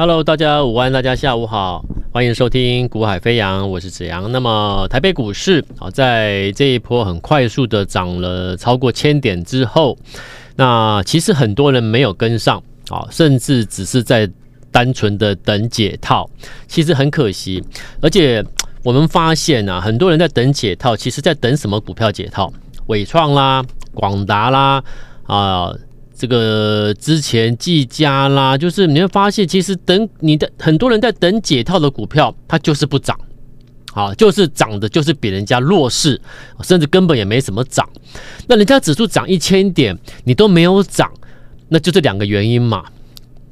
Hello，大家午安，大家下午好，欢迎收听《股海飞扬》，我是子阳。那么台北股市啊，在这一波很快速的涨了超过千点之后，那其实很多人没有跟上啊，甚至只是在单纯的等解套，其实很可惜。而且我们发现啊，很多人在等解套，其实在等什么股票解套？纬创啦、广达啦啊。这个之前技嘉啦，就是你会发现，其实等你的很多人在等解套的股票，它就是不涨，啊，就是涨的，就是比人家弱势，甚至根本也没什么涨。那人家指数涨一千点，你都没有涨，那就这两个原因嘛，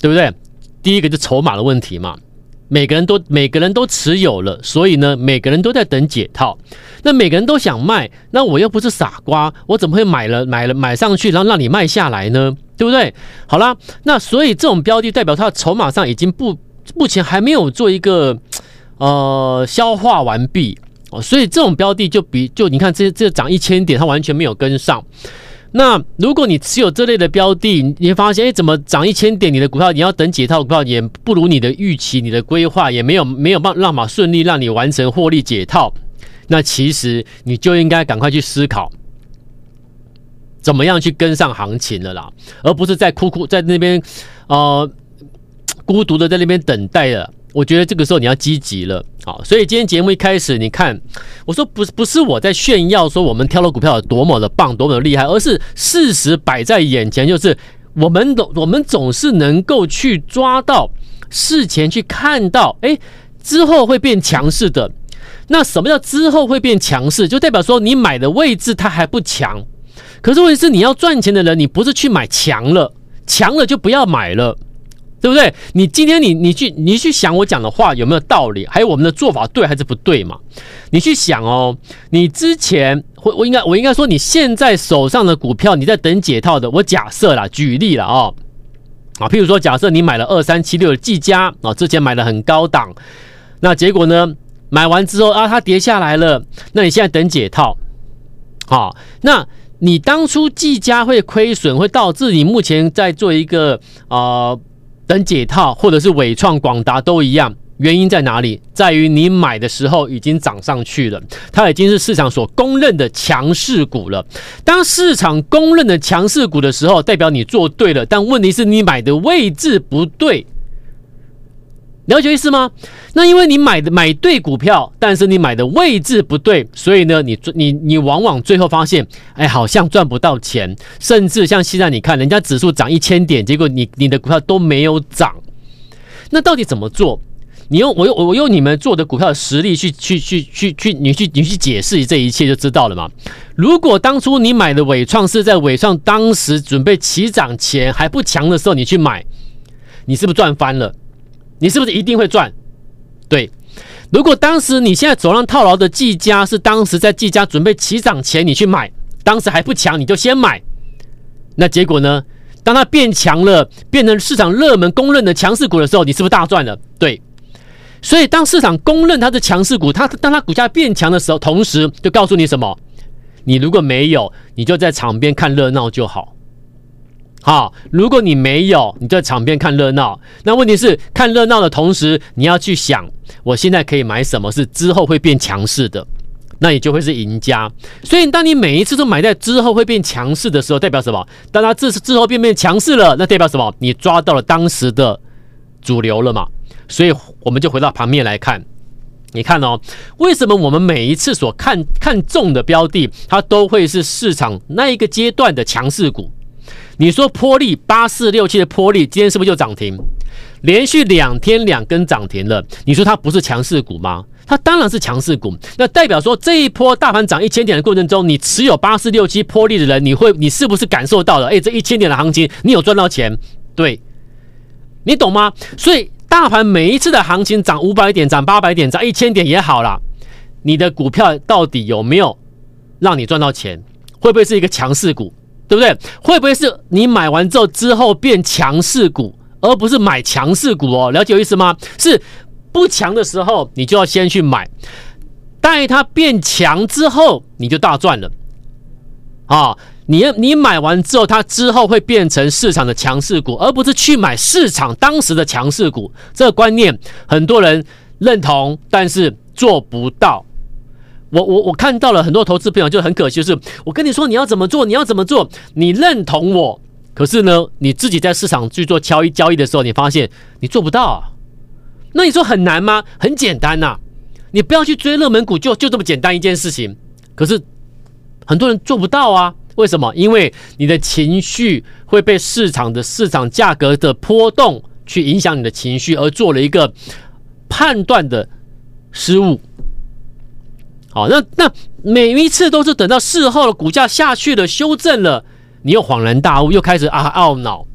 对不对？第一个就筹码的问题嘛。每个人都每个人都持有了，所以呢，每个人都在等解套。那每个人都想卖，那我又不是傻瓜，我怎么会买了买了买上去，然后让你卖下来呢？对不对？好啦，那所以这种标的代表它的筹码上已经不目前还没有做一个呃消化完毕哦，所以这种标的就比就你看这这涨一千点，它完全没有跟上。那如果你持有这类的标的，你会发现，哎，怎么涨一千点？你的股票你要等解套股票，也不如你的预期，你的规划也没有没有办让法顺利让你完成获利解套。那其实你就应该赶快去思考，怎么样去跟上行情了啦，而不是在哭哭在那边，呃，孤独的在那边等待了。我觉得这个时候你要积极了，好，所以今天节目一开始，你看我说不是不是我在炫耀说我们挑的股票有多么的棒，多么的厉害，而是事实摆在眼前，就是我们总我们总是能够去抓到事前去看到，哎，之后会变强势的。那什么叫之后会变强势？就代表说你买的位置它还不强，可是问题是你要赚钱的人，你不是去买强了，强了就不要买了。对不对？你今天你你去你去想我讲的话有没有道理？还有我们的做法对还是不对嘛？你去想哦。你之前我我应该我应该说你现在手上的股票你在等解套的。我假设啦，举例了哦。啊，譬如说假设你买了二三七六的技嘉啊，之前买的很高档，那结果呢，买完之后啊它跌下来了，那你现在等解套。好，那你当初技嘉会亏损，会导致你目前在做一个啊。等解套，或者是伟创、广达都一样，原因在哪里？在于你买的时候已经涨上去了，它已经是市场所公认的强势股了。当市场公认的强势股的时候，代表你做对了，但问题是你买的位置不对。了解意思吗？那因为你买的买对股票，但是你买的位置不对，所以呢，你你你往往最后发现，哎，好像赚不到钱，甚至像现在你看，人家指数涨一千点，结果你你的股票都没有涨。那到底怎么做？你用我用我用你们做的股票的实力去去去去去，你去你去解释这一切就知道了嘛。如果当初你买的伟创是在伟创当时准备起涨前还不强的时候你去买，你是不是赚翻了？你是不是一定会赚？对，如果当时你现在手上套牢的技嘉是当时在技嘉准备起涨前你去买，当时还不强你就先买，那结果呢？当它变强了，变成市场热门公认的强势股的时候，你是不是大赚了？对，所以当市场公认它是强势股，它当它股价变强的时候，同时就告诉你什么？你如果没有，你就在场边看热闹就好。好，如果你没有，你在场边看热闹，那问题是看热闹的同时，你要去想，我现在可以买什么是之后会变强势的，那你就会是赢家。所以，当你每一次都买在之后会变强势的时候，代表什么？当它自之后变变强势了，那代表什么？你抓到了当时的主流了嘛？所以，我们就回到盘面来看，你看哦，为什么我们每一次所看看中的标的，它都会是市场那一个阶段的强势股？你说波利八四六七的波利今天是不是就涨停？连续两天两根涨停了。你说它不是强势股吗？它当然是强势股。那代表说这一波大盘涨一千点的过程中，你持有八四六七破利的人，你会你是不是感受到了？哎，这一千点的行情，你有赚到钱？对，你懂吗？所以大盘每一次的行情涨五百点、涨八百点、涨一千点也好了，你的股票到底有没有让你赚到钱？会不会是一个强势股？对不对？会不会是你买完之后之后变强势股，而不是买强势股哦？了解我意思吗？是不强的时候，你就要先去买，待它变强之后，你就大赚了。啊，你你买完之后，它之后会变成市场的强势股，而不是去买市场当时的强势股。这个观念很多人认同，但是做不到。我我我看到了很多投资朋友就很可惜，就是我跟你说你要怎么做，你要怎么做，你认同我，可是呢，你自己在市场去做交易交易的时候，你发现你做不到啊。那你说很难吗？很简单呐，你不要去追热门股，就就这么简单一件事情。可是很多人做不到啊。为什么？因为你的情绪会被市场的市场价格的波动去影响你的情绪，而做了一个判断的失误。好，那那每一次都是等到事后的股价下去了，修正了，你又恍然大悟，又开始啊懊恼、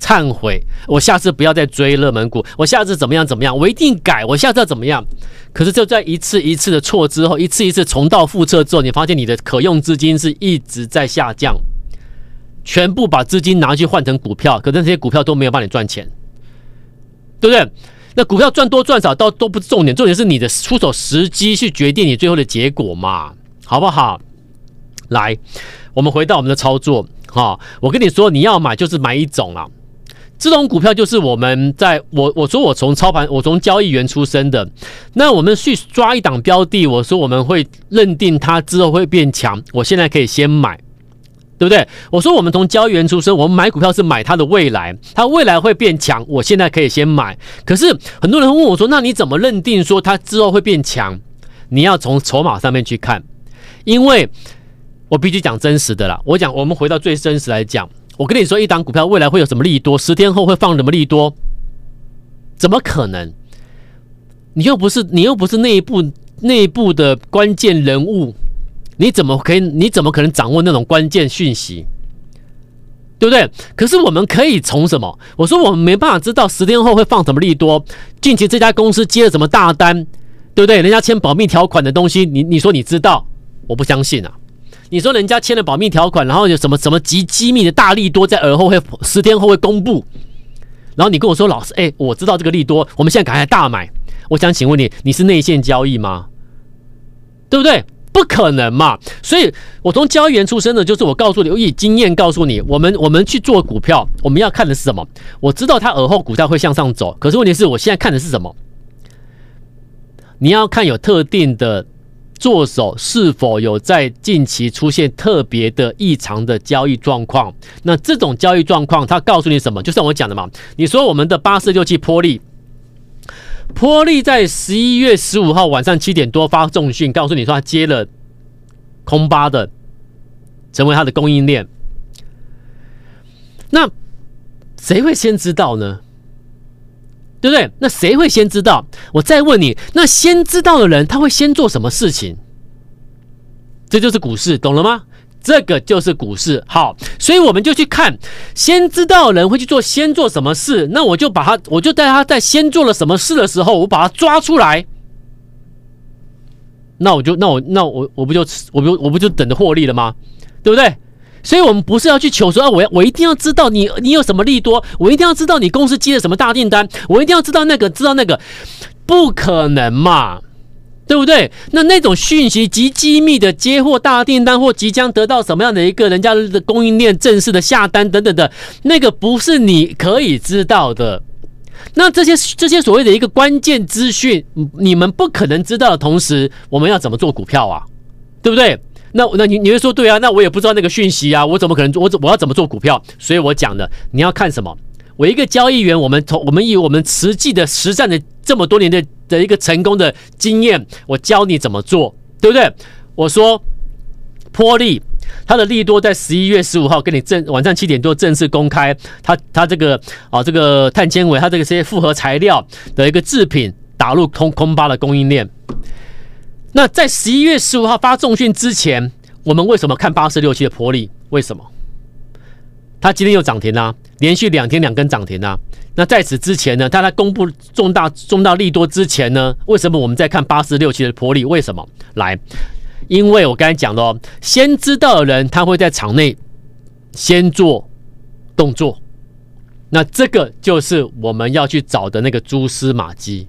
忏悔。我下次不要再追热门股，我下次怎么样怎么样，我一定改，我下次要怎么样？可是就在一次一次的错之后，一次一次重蹈覆辙之后，你发现你的可用资金是一直在下降，全部把资金拿去换成股票，可是这些股票都没有帮你赚钱，对不对？那股票赚多赚少倒都不是重点，重点是你的出手时机去决定你最后的结果嘛，好不好？来，我们回到我们的操作哈，我跟你说，你要买就是买一种啊。这种股票就是我们在我我说我从操盘我从交易员出身的，那我们去抓一档标的，我说我们会认定它之后会变强，我现在可以先买，对不对？我说我们从交易员出身，我们买股票是买它的未来，它未来会变强，我现在可以先买。可是很多人问我说，那你怎么认定说它之后会变强？你要从筹码上面去看，因为我必须讲真实的啦。我讲我们回到最真实来讲。我跟你说，一档股票未来会有什么利多？十天后会放什么利多？怎么可能？你又不是你又不是内部内部的关键人物，你怎么可以？你怎么可能掌握那种关键讯息？对不对？可是我们可以从什么？我说我们没办法知道十天后会放什么利多。近期这家公司接了什么大单？对不对？人家签保密条款的东西，你你说你知道？我不相信啊。你说人家签了保密条款，然后有什么什么极机密的大利多在而后会十天后会公布，然后你跟我说老师，哎，我知道这个利多，我们现在赶快大买。我想请问你，你是内线交易吗？对不对？不可能嘛！所以我从交易员出身的，就是我告诉你，我以经验告诉你，我们我们去做股票，我们要看的是什么？我知道它而后股价会向上走，可是问题是我现在看的是什么？你要看有特定的。作手是否有在近期出现特别的异常的交易状况？那这种交易状况，它告诉你什么？就像我讲的嘛。你说我们的八四六七破例，波利在十一月十五号晚上七点多发重讯，告诉你说他接了空巴的，成为他的供应链。那谁会先知道呢？对不对？那谁会先知道？我再问你，那先知道的人他会先做什么事情？这就是股市，懂了吗？这个就是股市。好，所以我们就去看，先知道人会去做先做什么事。那我就把他，我就带他在先做了什么事的时候，我把他抓出来。那我就，那我，那我，我不就，我不，我不就等着获利了吗？对不对？所以，我们不是要去求说啊，我要我一定要知道你你有什么利多，我一定要知道你公司接了什么大订单，我一定要知道那个知道那个，不可能嘛，对不对？那那种讯息极机密的接获大订单或即将得到什么样的一个人家的供应链正式的下单等等的，那个不是你可以知道的。那这些这些所谓的一个关键资讯，你们不可能知道的同时，我们要怎么做股票啊？对不对？那那你你会说对啊？那我也不知道那个讯息啊，我怎么可能我我要怎么做股票？所以我讲的你要看什么？我一个交易员，我们从我们以我们实际的实战的这么多年的的一个成功的经验，我教你怎么做，对不对？我说波利，它的利多在十一月十五号跟你正晚上七点多正式公开，它它这个啊这个碳纤维，它这个这些复合材料的一个制品打入空空巴的供应链。那在十一月十五号发重讯之前，我们为什么看八十六七的波力？为什么？它今天又涨停啊，连续两天两根涨停啊。那在此之前呢，他在公布重大重大利多之前呢，为什么我们在看八四六七的波力？为什么？来，因为我刚才讲了，先知道的人他会在场内先做动作，那这个就是我们要去找的那个蛛丝马迹。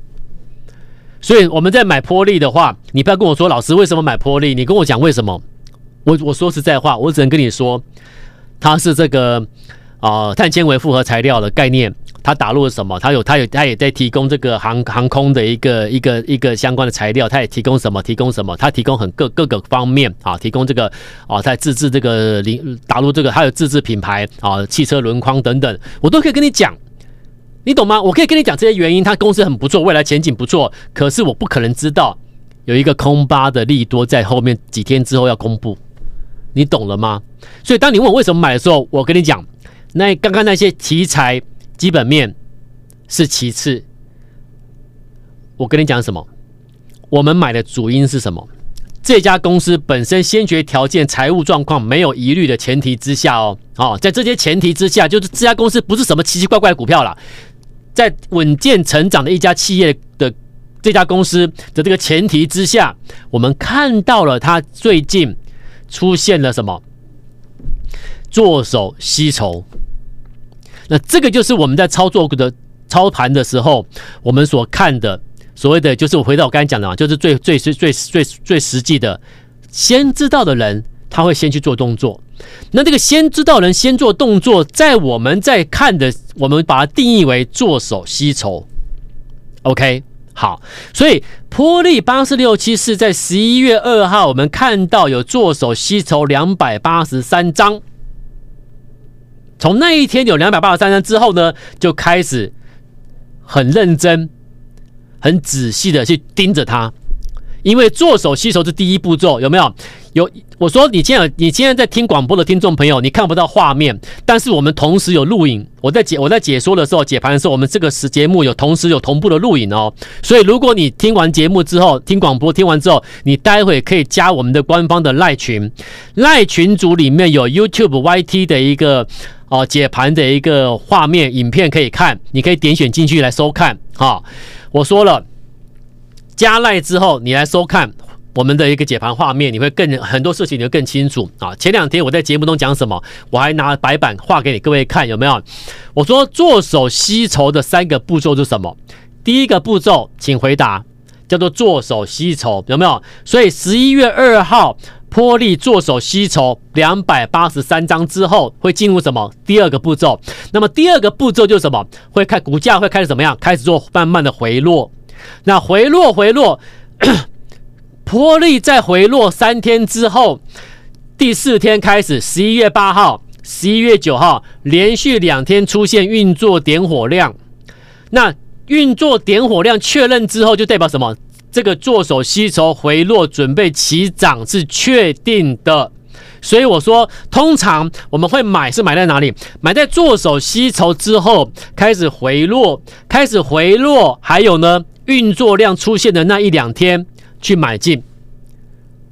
所以我们在买波力的话，你不要跟我说老师为什么买波力，你跟我讲为什么。我我说实在话，我只能跟你说，它是这个啊、碳纤维复合材料的概念。它打入了什么？它有，它有，它也在提供这个航航空的一个一个一个相关的材料。它也提供什么？提供什么？它提供很各各个方面啊，提供这个啊，在自制这个零打入这个，还有自制品牌啊，汽车轮框等等，我都可以跟你讲，你懂吗？我可以跟你讲这些原因，它公司很不错，未来前景不错。可是我不可能知道有一个空巴的利多在后面几天之后要公布，你懂了吗？所以当你问我为什么买的时候，我跟你讲，那刚刚那些题材。基本面是其次，我跟你讲什么？我们买的主因是什么？这家公司本身先决条件、财务状况没有疑虑的前提之下哦，哦，在这些前提之下，就是这家公司不是什么奇奇怪怪的股票啦，在稳健成长的一家企业的这家公司的这个前提之下，我们看到了它最近出现了什么？做手吸筹。那这个就是我们在操作的操盘的时候，我们所看的所谓的，就是我回到我刚才讲的嘛，就是最最最最最最实际的，先知道的人他会先去做动作。那这个先知道人先做动作，在我们在看的，我们把它定义为做手吸筹。OK，好，所以波利八四六七是在十一月二号，我们看到有做手吸筹两百八十三张。从那一天有两百八十三张之后呢，就开始很认真、很仔细的去盯着它，因为做手吸筹是第一步骤，有没有？有。我说你现在你现在在听广播的听众朋友，你看不到画面，但是我们同时有录影。我在解我在解说的时候，解盘的时候，我们这个时节目有同时有同步的录影哦。所以如果你听完节目之后，听广播听完之后，你待会可以加我们的官方的赖群，赖群组里面有 YouTube YT 的一个。哦，解盘的一个画面影片可以看，你可以点选进去来收看。哈、我说了，加赖之后你来收看我们的一个解盘画面，你会更很多事情你会更清楚啊。前两天我在节目中讲什么，我还拿白板画给你各位看，有没有？我说做手吸筹的三个步骤是什么？第一个步骤，请回答，叫做做手吸筹，有没有？所以十一月二号。波力做手吸筹两百八十三张之后，会进入什么？第二个步骤。那么第二个步骤就是什么？会开股价会开始怎么样？开始做慢慢的回落。那回落回落，波力在回落三天之后，第四天开始，十一月八号、十一月九号连续两天出现运作点火量。那运作点火量确认之后，就代表什么？这个做手吸筹回落准备起涨是确定的，所以我说，通常我们会买是买在哪里？买在做手吸筹之后开始回落，开始回落，还有呢，运作量出现的那一两天去买进，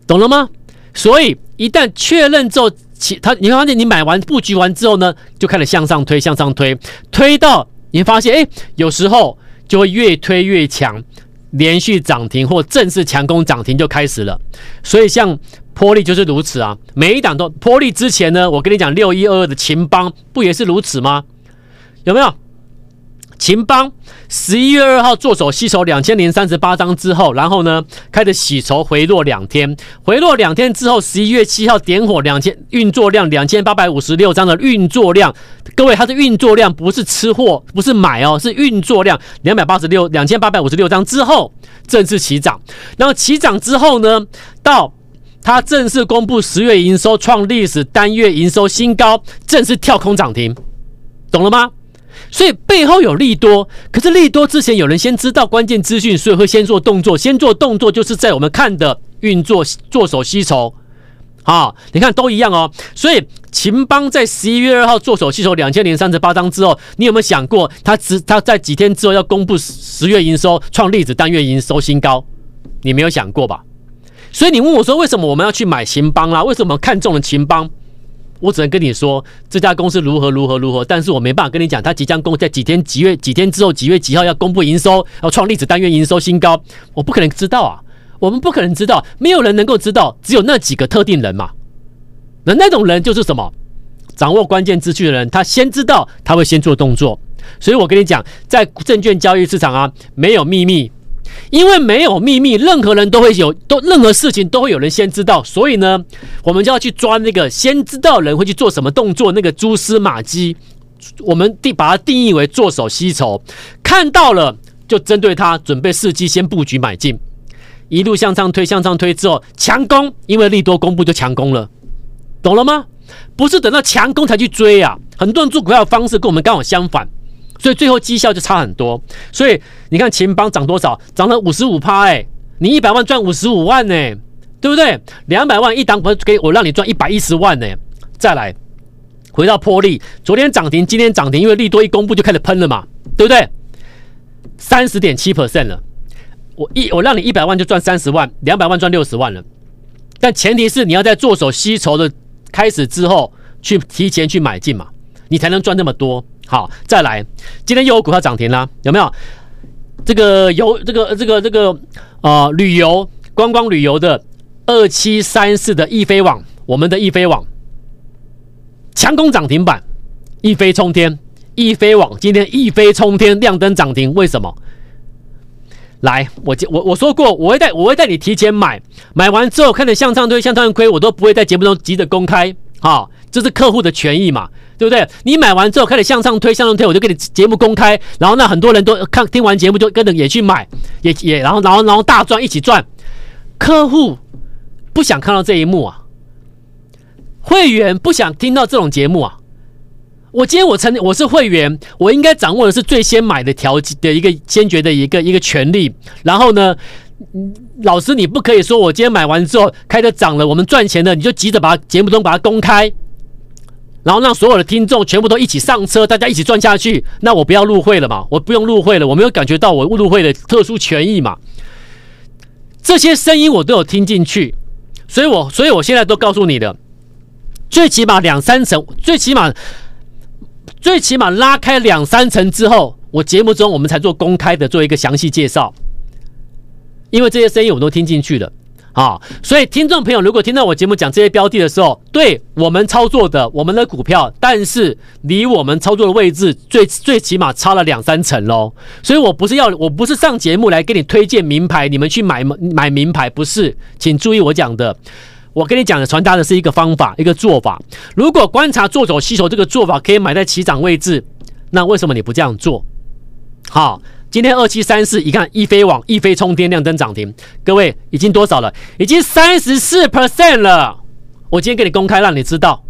懂了吗？所以一旦确认之后，其他你会发现，你买完布局完之后呢，就开始向上推，向上推，推到你会发现，哎，有时候就会越推越强。连续涨停或正式强攻涨停就开始了，所以像波利就是如此啊，每一档都波利之前呢，我跟你讲六一二二的秦邦不也是如此吗？有没有？秦邦十一月二号做手吸筹两千零三十八张之后，然后呢开始洗筹回落两天，回落两天之后，十一月七号点火两千运作量两千八百五十六张的运作量，各位它的运作量不是吃货，不是买哦，是运作量两百八十六两千八百五十六张之后正式起涨，然后起涨之后呢，到它正式公布十月营收创历史单月营收新高，正式跳空涨停，懂了吗？所以背后有利多，可是利多之前有人先知道关键资讯，所以会先做动作。先做动作就是在我们看的运作做手吸筹，啊，你看都一样哦。所以秦邦在十一月二号做手吸筹两千零三十八张之后，你有没有想过他只他在几天之后要公布十月营收创历史单月营收新高？你没有想过吧？所以你问我说，为什么我们要去买秦邦啦？为什么看中了秦邦？我只能跟你说这家公司如何如何如何，但是我没办法跟你讲，它即将公在几天几月几天之后几月几号要公布营收，要创历史单月营收新高，我不可能知道啊，我们不可能知道，没有人能够知道，只有那几个特定人嘛。那那种人就是什么？掌握关键资讯的人，他先知道，他会先做动作。所以我跟你讲，在证券交易市场啊，没有秘密，因为没有秘密，任何人都会有，都任何事情都会有人先知道，所以呢，我们就要去抓那个先知道人会去做什么动作，那个蛛丝马迹，我们定把它定义为做手吸筹，看到了就针对它准备伺机先布局买进，一路向上推，向上推之后强攻，因为利多公布就强攻了，懂了吗？不是等到强攻才去追啊！很多人做股票的方式跟我们刚好相反，所以最后绩效就差很多。所以你看秦邦涨多少？涨了五十五趴，哎，你一百万赚五十五万呢，对不对？两百万一档股给我让你赚一百一十万呢。再来，回到波丽，昨天涨停，今天涨停，因为利多一公布就开始喷了嘛，对不对？三十点七 percent 了，我一我让你一百万就赚三十万，两百万赚六十万了，但前提是你要在做手吸筹的。开始之后去提前去买进嘛，你才能赚那么多。好，再来，今天又有股票涨停了，有没有？这个游这个这个这个呃旅游观光旅游的二七三四的易飞网，我们的易飞网强攻涨停板，一飞冲天，易飞网今天一飞冲天亮灯涨停，为什么？来，我我我说过，我会带我会带你提前买，买完之后看着向上推向上亏，我都不会在节目中急着公开，好、这是客户的权益嘛，对不对？你买完之后开始向上推向上推，我就给你节目公开，然后那很多人都看听完节目就跟着也去买，也也然后然后然后大赚一起赚，客户不想看到这一幕啊，会员不想听到这种节目啊。我今天我成我是会员，我应该掌握的是最先买的条件的一个先决的一个一个权利。然后呢，老师你不可以说我今天买完之后开始涨了，我们赚钱了，你就急着把节目中把它公开，然后让所有的听众全部都一起上车，大家一起赚下去。那我不要入会了嘛？我不用入会了，我没有感觉到我入会的特殊权益嘛？这些声音我都有听进去，所以我所以我现在都告诉你的，最起码两三层，最起码。最起码拉开两三层之后，我节目中我们才做公开的做一个详细介绍，因为这些声音我都听进去了啊，所以听众朋友如果听到我节目讲这些标的的时候，对我们操作的我们的股票，但是离我们操作的位置最最起码差了两三层喽，所以我不是要我不是上节目来给你推荐名牌，你们去买买名牌，不是，请注意我讲的。我跟你讲的传达的是一个方法，一个做法。如果观察做手吸筹这个做法可以买在起涨位置，那为什么你不这样做？好，今天二七三四，一看一飞网一飞冲天亮灯涨停，各位已经多少了？已经三十四 percent 了。我今天给你公开，让你知道，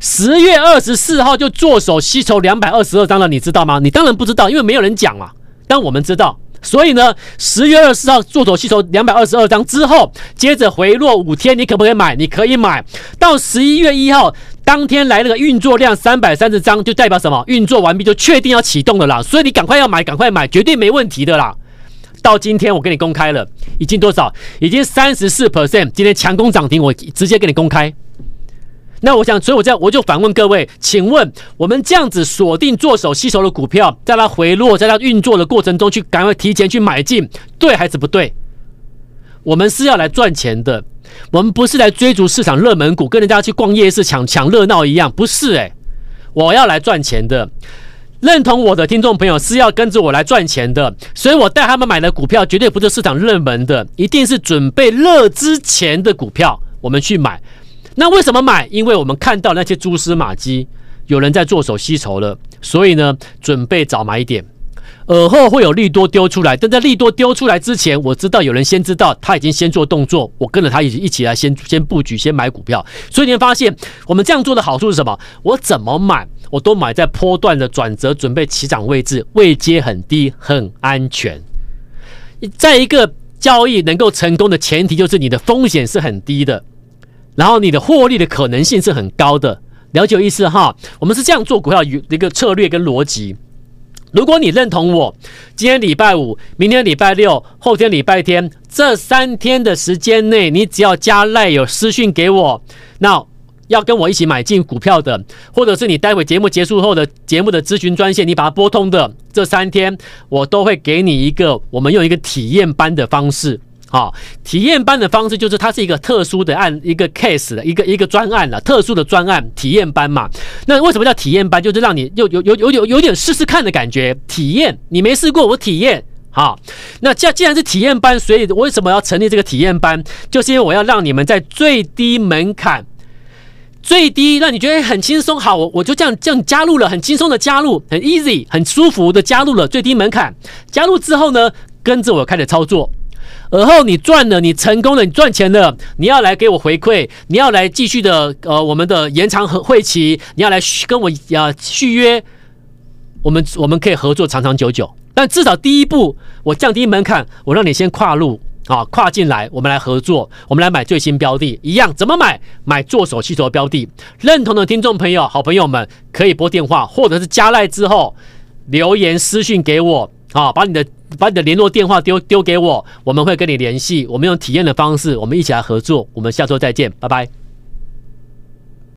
十月二十四号就做手吸筹两百二十二张了，你知道吗？你当然不知道，因为没有人讲嘛。但我们知道。所以呢，十月二十四号做手吸筹两百二十二张之后，接着回落五天，你可不可以买？你可以买。到十一月一号当天来那个运作量三百三十张，就代表什么？运作完毕就确定要启动了啦。所以你赶快要买，赶快买，绝对没问题的啦。到今天我给你公开了，已经多少？已经三十四 percent。今天强攻涨停，我直接给你公开。那我想，所以我这样我就反问各位，请问我们这样子锁定做手吸筹的股票，在它回落，在它运作的过程中去赶快提前去买进，对还是不对？我们是要来赚钱的，我们不是来追逐市场热门股，跟人家去逛夜市抢抢热闹一样，不是诶、我要来赚钱的，认同我的听众朋友是要跟着我来赚钱的，所以我带他们买的股票绝对不是市场热门的，一定是准备热之前的股票，我们去买。那为什么买？因为我们看到那些蛛丝马迹，有人在做手吸筹了，所以呢，准备早买一点。尔后会有利多丢出来，但在利多丢出来之前，我知道有人先知道，他已经先做动作，我跟着他一起一起来先先布局，先买股票。所以你会发现，我们这样做的好处是什么？我怎么买，我都买在波段的转折准备起涨位置，位阶很低，很安全。在一个交易能够成功的前提，就是你的风险是很低的。然后你的获利的可能性是很高的，了解意思哈？我们是这样做股票的一个策略跟逻辑。如果你认同我，今天礼拜五，明天礼拜六，后天礼拜天这三天的时间内，你只要加赖有私讯给我，那要跟我一起买进股票的，或者是你待会节目结束后的节目的咨询专线，你把它拨通的，这三天我都会给你一个，我们用一个体验班的方式。好，体验班的方式就是它是一个特殊的案，一个 case 的一个一个专案了，特殊的专案体验班嘛。那为什么叫体验班？就是让你有有有有有有点试试看的感觉，体验。你没试过，我体验，好，那既既然是体验班，所以为什么要成立这个体验班？就是因为我要让你们在最低门槛。最低让你觉得很轻松，好，我我就这样这样加入了，很轻松的加入，很 easy，很舒服的加入了最低门槛。加入之后呢，跟着我开始操作，而后你赚了，你成功了，你赚钱了，你要来给我回馈，你要来继续的呃我们的延长和会期，你要来续跟我呃续约，我们我们可以合作长长久久。但至少第一步，我降低门槛，我让你先跨入。啊，跨进来，我们来合作，我们来买最新标的，一样怎么买？买做手气头标的，认同的听众朋友、好朋友们可以拨电话，或者是加赖之后留言私讯给我，啊，把你的把你的联络电话丢丢给我，我们会跟你联系，我们用体验的方式，我们一起来合作，我们下周再见，拜拜。